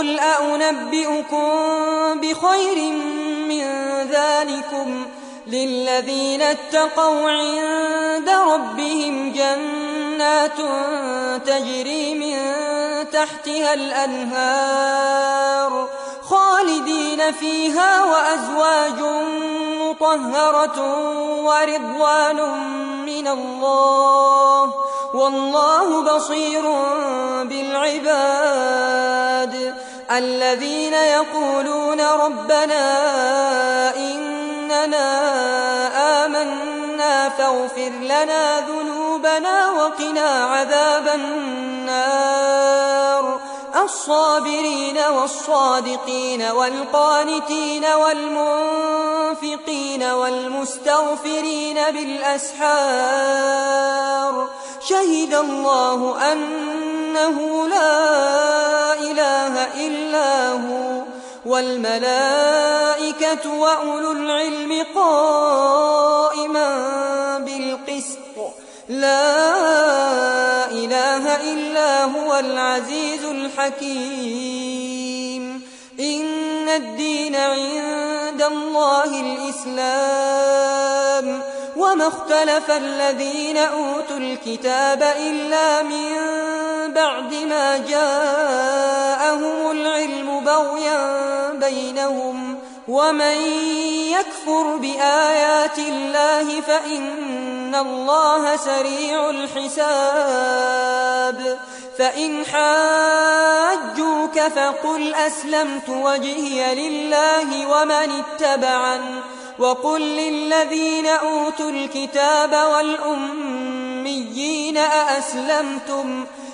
قل أأنبئكم بخير من ذلكم للذين اتقوا عند ربهم جنات تجري من تحتها الأنهار خالدين فيها وأزواج مطهرة ورضوان من الله والله بصير بالعباد الذين يقولون ربنا إننا آمنا فاغفر لنا ذنوبنا وقنا عذاب النار. الصابرين والصادقين والقانتين والمنفقين والمستغفرين بالأسحار. شهد الله أنه لا والملائكة وأولو العلم قائما بالقسط. لا إله إلا هو العزيز الحكيم. إن الدين عند الله الإسلام. وما اختلف الذين أوتوا الكتاب إلا من بعد ما جاءهم العلم بغيا بينهم ومن يكفر بآيات الله فإن الله سريع الحساب. فإن حاجوك فقل أسلمت وجهي لله ومن اتبعن وقل للذين أوتوا الكتاب والأميين أأسلمتم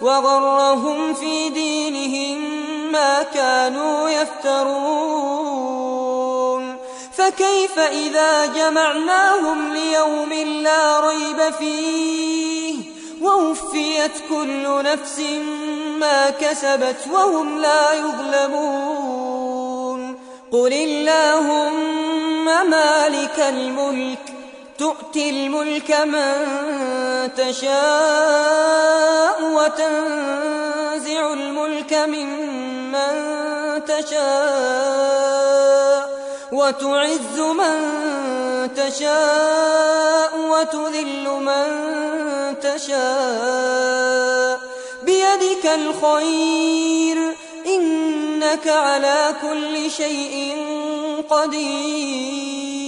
وغرهم في دينهم ما كانوا يفترون. فكيف إذا جمعناهم ليوم لا ريب فيه؟ ووفيت كل نفس ما كسبت وهم لا يظلمون. قل اللهم مالك الملك تؤتي الملك من تشاء وتنزع الملك ممن تشاء وتعز من تشاء وتذل من تشاء بيدك الخير إنك على كل شيء قدير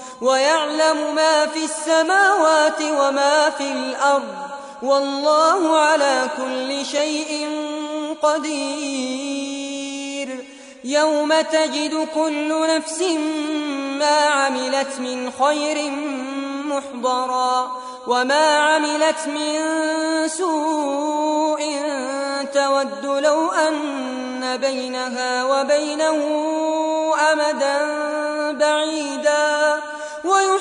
ويعلم ما في السماوات وما في الأرض والله على كل شيء قدير. يوم تجد كل نفس ما عملت من خير محضرا وما عملت من سوء تود لو أن بينها وبينه أمدا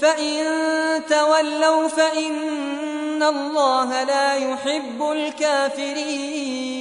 فإن تولوا فإن الله لا يحب الكافرين